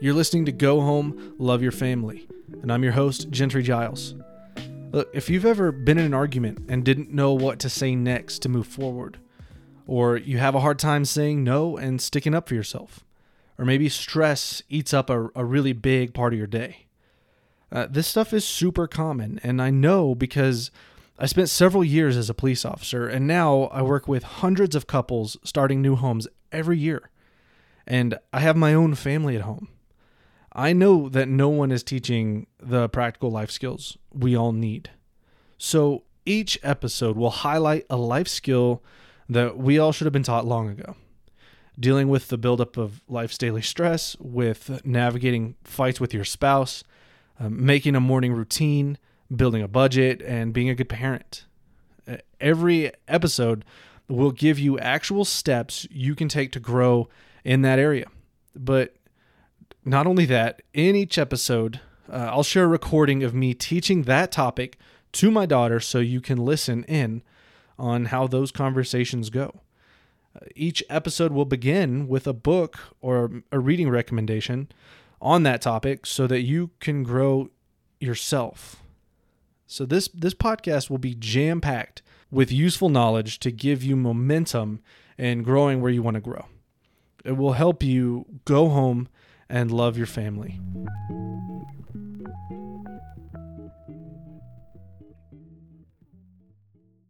You're listening to Go Home, Love Your Family, and I'm your host, Gentry Giles. Look, if you've ever been in an argument and didn't know what to say next to move forward, or you have a hard time saying no and sticking up for yourself, or maybe stress eats up a, a really big part of your day, uh, this stuff is super common, and I know because I spent several years as a police officer, and now I work with hundreds of couples starting new homes every year. And I have my own family at home. I know that no one is teaching the practical life skills we all need. So each episode will highlight a life skill that we all should have been taught long ago. Dealing with the buildup of life's daily stress, with navigating fights with your spouse, um, making a morning routine, building a budget, and being a good parent. Every episode will give you actual steps you can take to grow in that area. But not only that, in each episode, uh, I'll share a recording of me teaching that topic to my daughter so you can listen in on how those conversations go. Uh, each episode will begin with a book or a reading recommendation on that topic so that you can grow yourself. So this this podcast will be jam-packed with useful knowledge to give you momentum in growing where you want to grow. It will help you go home and love your family.